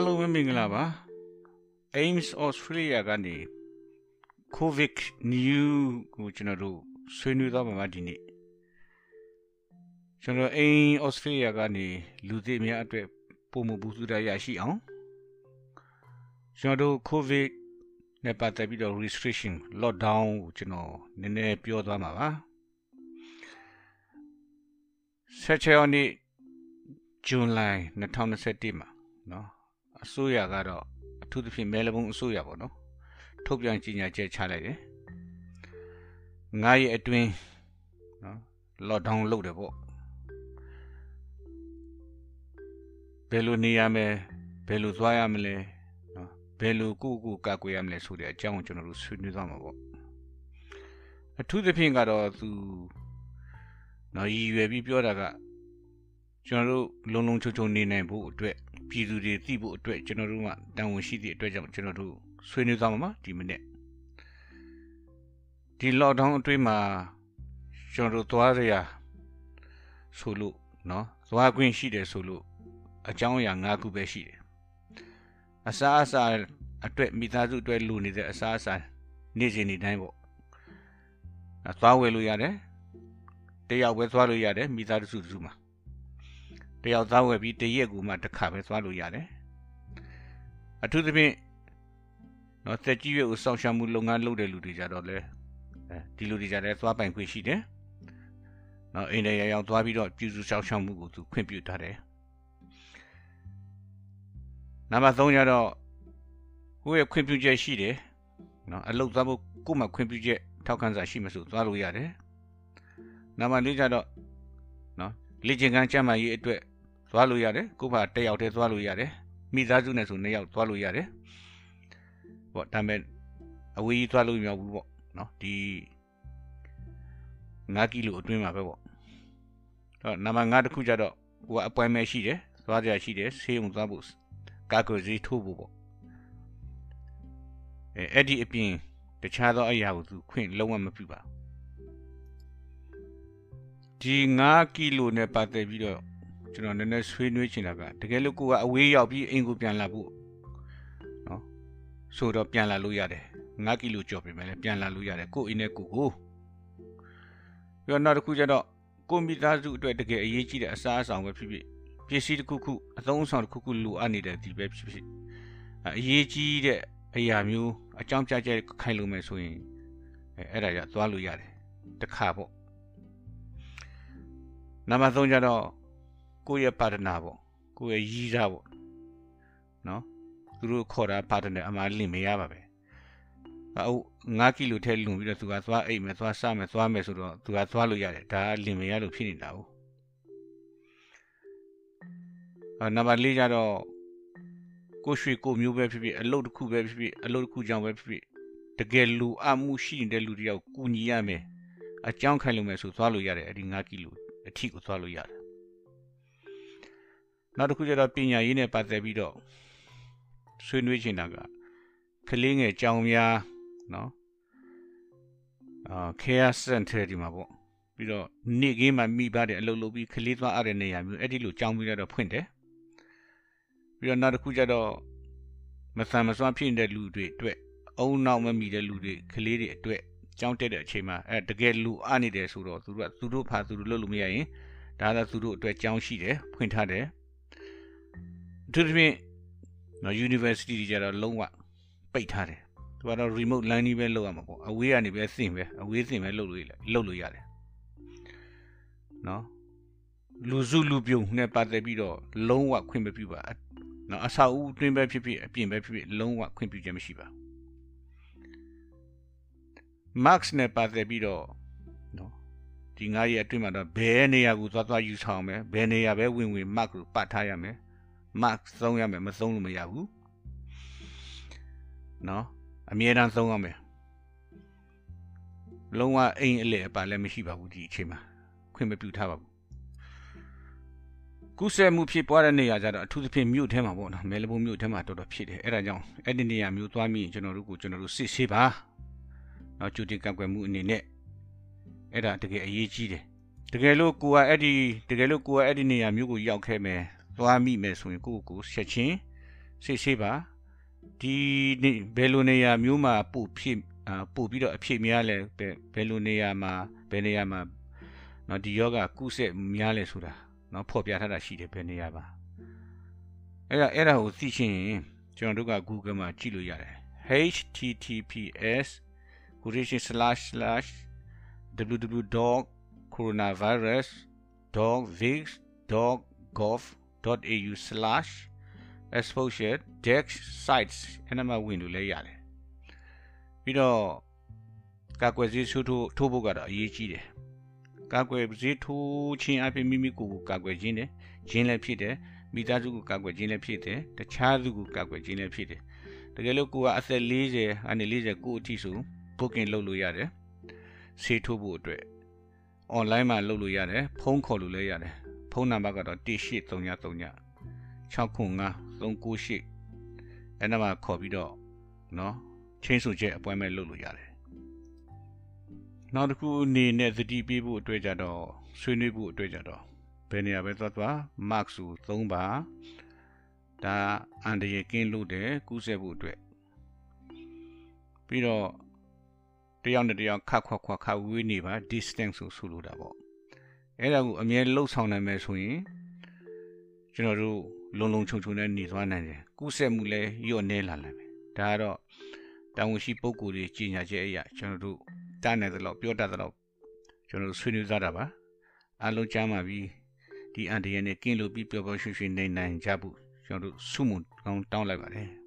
အားလုံးပဲမင်္ဂလာပါ Ames Australia ကနေ COVID new ကိုကျွန်တော်တို့ဆွေးနွေးသွားမှာဒီနေ့ကျွန်တော် Ames Australia ကနေလူသိများအတွက်ပုံမဘူးစုရရရှိအောင်ကျွန်တော်တို့ COVID နဲ့ပတ်သက်ပြီးတော့ restriction lockdown ကိုကျွန်တော်နည်းနည်းပြောသွားမှာပါဆက်ချောနေ့ဇွန်လ2021မှာနော် အစိုးရကတော့အထူးသဖြင့်မဲလဘုံအစိုးရပေါ့နော်ထုတ်ပြန်ကြေညာချက်ချလိုက်တယ်ငါးရက်အတွင်းနော် lockdown လုပ်တယ်ပေါ့ဘယ်လိုနေရမလဲဘယ်လိုသွားရမလဲနော်ဘယ်လိုကိုကိုကာကွယ်ရမလဲဆိုတဲ့အကြောင်းကိုကျွန်တော်တို့ဆွေးနွေးသွားမှာပေါ့အထူးသဖြင့်ကတော့သူနော်ရည်ရွယ်ပြီးပြောတာကကျွန်တော်တို့လုံလုံချုံချုံနေနိုင်ဖို့အတွက် ပြည်သူတွေသိဖို့အတွက်ကျွန်တော်တို့ကတာဝန်ရှိသည့်အတွက်ကြောင့်ကျွန်တော်တို့ဆွေးနွေးသွားမှာပါဒီမိနစ်ဒီ lockdown အတွင်းမှာကျွန်တော်တို့သွားရဆိုလို့เนาะသွားခွင့်ရှိတယ်ဆိုလို့အကြောင်းအရာ၅ခုပဲရှိတယ်အစားအစာအတွက်မိသားစုအတွက်လူနေတဲ့အစားအစာနေ့စဉ်နေ့တိုင်းပေါ့သွားဝယ်လို့ရတယ်တယောက်ပဲသွားလို့ရတယ်မိသားစုစုမှာ တယောက်သားဝယ်ပြီးတရက်ကူမှတစ်ခါပဲသွားလို့ရတယ်အထူးသဖြင့်နော်သက်ကြီးရွယ်ကိုစောင့်ရှောက်မှုလုပ်ငန်းလုပ်တဲ့လူတွေကြတော့လေအဲဒီလူတွေကြလည်းသွားပိုင်ခွင့်ရှိတယ်နော်အိမ်ထဲရောက်သွားပြီးတော့ပြုစုစောင့်ရှောက်မှုကိုသူခွင့်ပြုထားတယ်နံပါတ်3ကျတော့ကိုယ့်ရဲ့ခွင့်ပြုချက်ရှိတယ်နော်အလုပ်သွားဖို့ကိုယ့်မှာခွင့်ပြုချက်ထောက်ခံစာရှိမှဆိုသွားလို့ရတယ်နံပါတ်4ကျတော့နော်လေ့ကျင့်ခန်းကျန်းမာရေးအတွက် သွားလို့ရတယ်ကို့ဘာတစ်ယောက်တည်းသွားလို့ရတယ်မိသားစုနဲ့ဆိုနှစ်ယောက်သွားလို့ရတယ်ပေါ့ဒါပေမဲ့အဝေးကြီးသွားလို့မရဘူးပေါ့နော်ဒီ9ကီလိုအတွင်းမှာပဲပေါ့တော့နံပါတ်5တစ်ခုကျတော့ဟိုကအပွဲမဲ့ရှိတယ်သွားကြရှိတယ်ဆေးုံသွားဖို့ကာကွယ်ဆေးထိုးဖို့ပေါ့အဲအဲ့ဒီအပြင်တခြားသောအရာကိုသူခွင့်လုံးဝမပြုပါဒီ9ကီလိုနဲ့ပတ်သက်ပြီးတော့ ကျွန်တော်နည်းနည်းဆွေးနွေးချင်တာကတကယ်လို့ကိုကအဝေးရောက်ပြီးအိမ်ကိုပြန်လာဖို့နော်ဆိုတော့ပြန်လာလို့ရတယ်9ကီလိုကျော်ပြီမယ်လေပြန်လာလို့ရတယ်ကိုအိမ်နဲ့ကိုကိုပြီးတော့နောက်တစ်ခုကျတော့ကိုမိသားစုအတွက်တကယ်အရေးကြီးတဲ့အစားအဆောင်ပဲဖြစ်ဖြစ်ပစ္စည်းတစ်ခုခုအသုံးအဆောင်တစ်ခုခုလိုအပ်နေတဲ့ဒီပဲဖြစ်ဖြစ်အရေးကြီးတဲ့အရာမျိုးအကြောင်းပြချက်ခိုင်လို့မယ်ဆိုရင်အဲအဲ့ဒါကြသွားလို့ရတယ်တခါပေါ့နံပါတ်3ကျတော့ ကိုယ့်ရဲ့ပါတနာပေါ့ကိုယ့်ရဲ့ရည်စားပေါ့နော်သူတို့ခေါ်တာပါတနာအမှလင့်မရပါပဲအခု9ကီလိုထဲလွန်ပြီးတော့သူကသွားအိတ်မယ်သွားစားမယ်သွားမယ်ဆိုတော့သူကသွားလို့ရတယ်ဒါကလင့်မရလို့ဖြစ်နေတာ哦အဲနံပါတ်4ကျတော့ကိုရွှေကိုမျိုးပဲဖြစ်ဖြစ်အလုပ်တစ်ခုပဲဖြစ်ဖြစ်အလုပ်တစ်ခုကြောင့်ပဲဖြစ်ဖြစ်တကယ်လူအမှုရှိနေတဲ့လူတယောက်ကူညီရမယ်အကြောင်းခိုင်လို့မယ်ဆိုသွားလို့ရတယ်အဲ့ဒီ9ကီလိုအထိကိုသွားလို့ရတယ် နောက်တစ်ခုကျတော့ပညာရေးနဲ့ပတ်သက်ပြီးတော့ဆွေးနွေးချင်တာကကလေးငယ်ကြောင်များနော်အာ care center ဒီမှာပေါ့ပြီးတော့နေ့ကင်းမှာမိဘတဲ့အလုပ်လုပ်ပြီးကလေးသွားအပ်တဲ့နေရာမျိုးအဲ့ဒီလိုကြောင်ပြီးတော့ဖွင့်တယ်ပြီးတော့နောက်တစ်ခုကျတော့မဆန်မစွမ်းဖြစ်နေတဲ့လူတွေအတွက်အုံနောက်မမိတဲ့လူတွေကလေးတွေအတွက်ကြောင်းတက်တဲ့အချိန်မှာအဲတကယ်လူအနေတယ်ဆိုတော့သူတို့ကသူတို့ဖာသူတို့လုပ်လို့မရရင်ဒါသာသူတို့အတွက်ကြောင်းရှိတယ်ဖွင့်ထားတယ် အထူးသဖြင့်နော် university တွေကျတော့လုံးဝပိတ်ထားတယ်သူကတော့ remote learning ပဲလုပ်ရမှာပေါ့အဝေးကနေပဲသင်ပဲအဝေးသင်ပဲလုပ်လို့လုပ်လို့ရတယ်နော်လူစုလူပြုံနဲ့ပတ်သက်ပြီးတော့လုံးဝခွင့်မပြုပါနော်အဆောက်အဦတွင်းပဲဖြစ်ဖြစ်အပြင်ပဲဖြစ်ဖြစ်လုံးဝခွင့်ပြုခြင်းမရှိပါ Max နဲ့ပတ်သက်ပြီးတော့နော်ဒီငါးရက်အတွင်းမှာတော့ဘယ်နေရာကိုသွားသွားယူဆောင်မယ်ဘယ်နေရာပဲဝင်ဝင် Max ကိုပတ်ထားရမယ် Max သုံးရမယ်မသုံးလို့မရဘူးနော်အမြဲတမ်းသုံးရမယ်လုံးဝအိမ်အလေအပါလည်းမရှိပါဘူးဒီအချိန်မှာခွင့်မပြုထားပါဘူးကုဆဲမှုဖြစ်ပွားတဲ့နေရာကြတော့အထူးသဖြင့်မြို့ထဲမှာပေါ့နော်မဲလဘုံမြို့ထဲမှာတော်တော်ဖြစ်တယ်အဲ့ဒါကြောင့်အဲ့ဒီနေရာမျိုးသွားမိရင်ကျွန်တော်တို့ကိုကျွန်တော်တို့စစ်ဆေးပါနော်ကြိုတင်ကန့်ကွက်မှုအနေနဲ့အဲ့ဒါတကယ်အရေးကြီးတယ်တကယ်လို့ကိုကအဲ့ဒီတကယ်လို့ကိုကအဲ့ဒီနေရာမျိုးကိုရောက်ခဲ့မယ် သွားမိမယ်ဆိုရင်ကိုကိုဆက်ချင်း စိတ်ဆေးပါဒီနေဘယ်လိုနေရာမျိုးမှာပို့ဖြစ်အာပို့ပြီးတော့အဖြစ်များလဲဘယ်ဘယ်လိုနေရာမှာဘယ်နေရာမှာเนาะဒီယောဂကုဆက်များလဲဆိုတာเนาะဖော်ပြထားတာရှိတယ်ဘယ်နေရာပါအဲ့ဒါအဲ့ဒါကိုသိချင်ရင်ကျွန်တော်တို့က Google မှာကြည့်လို့ရတယ် https quotation slash slash www.coronavirus.vigs.gov.au slash exposure dex sites အဲ့ဒါမှဝင်လို့လဲရတယ်ပြီးတော့ကာကွယ်ဆေးထိုးထိုးဖို့ကတော့အရေးကြီးတယ်ကာကွယ်ဆေးထိုးခြင်းအပြင်မိမိကိုယ်ကိုကာကွယ်ခြင်းနဲ့ခြင်းလည်းဖြစ်တယ်မိသားစုကိုကာကွယ်ခြင်းလည်းဖြစ်တယ်တခြားသူကိုကာကွယ်ခြင်းလည်းဖြစ်တယ်တကယ်လို့ကိုကအသက်40အနေ49အထိဆို booking လုပ်လို့ရတယ်ဆေးထိုးဖို့အတွက် online မှာလုပ်လို့ရတယ်ဖုန်းခေါ်လို့လည်းရတယ် ဖုန်းနံပါတ်ကတော့183939 69398အဲ့နံပါတ်ခေါ်ပြီးတော့နော်ချင်းဆိုချက်အပွဲမဲ့လုပ်လို့ရတယ်နောက်တစ်ခုအနေနဲ့သတိပေးဖို့အတွက်ကြတော့ဆွေးနွေးဖို့အတွက်ကြတော့ဘယ်နေရာပဲသွားသွား mark ဆို3ပါဒါအန်တရကင်းလို့တယ်ကူးဆက်ဖို့အတွက်ပြီးတော့တယောက်နဲ့တယောက်ခတ်ခွက်ခွက်ခတ်ဝေးနေပါ distance ဆိုဆိုလိုတာပေါ့ အဲ့ဒါကိုအမြဲလှုပ်ဆောင်နိုင်မယ်ဆိုရင်ကျွန်တော်တို့လုံလုံခြုံခြုံနဲ့နေသွားနိုင်တယ်ကူးဆက်မှုလည်းညော့နေလာနိုင်မယ်ဒါကတော့တာဝန်ရှိပုဂ္ဂိုလ်တွေကြီးညာချက်အရာကျွန်တော်တို့တားနေသလောက်ပြောတတ်သလောက်ကျွန်တော်တို့ဆွေးနွေးကြတာပါအလုံးကြားမှာပြီးဒီအန်တရနဲ့ကင်းလို့ပြီးပျော်ပျော်ရွှင်ရွှင်နေနိုင်ကြဖို့ကျွန်တော်တို့ဆုမွန်ကောင်းတောင်းလိုက်ပါတယ်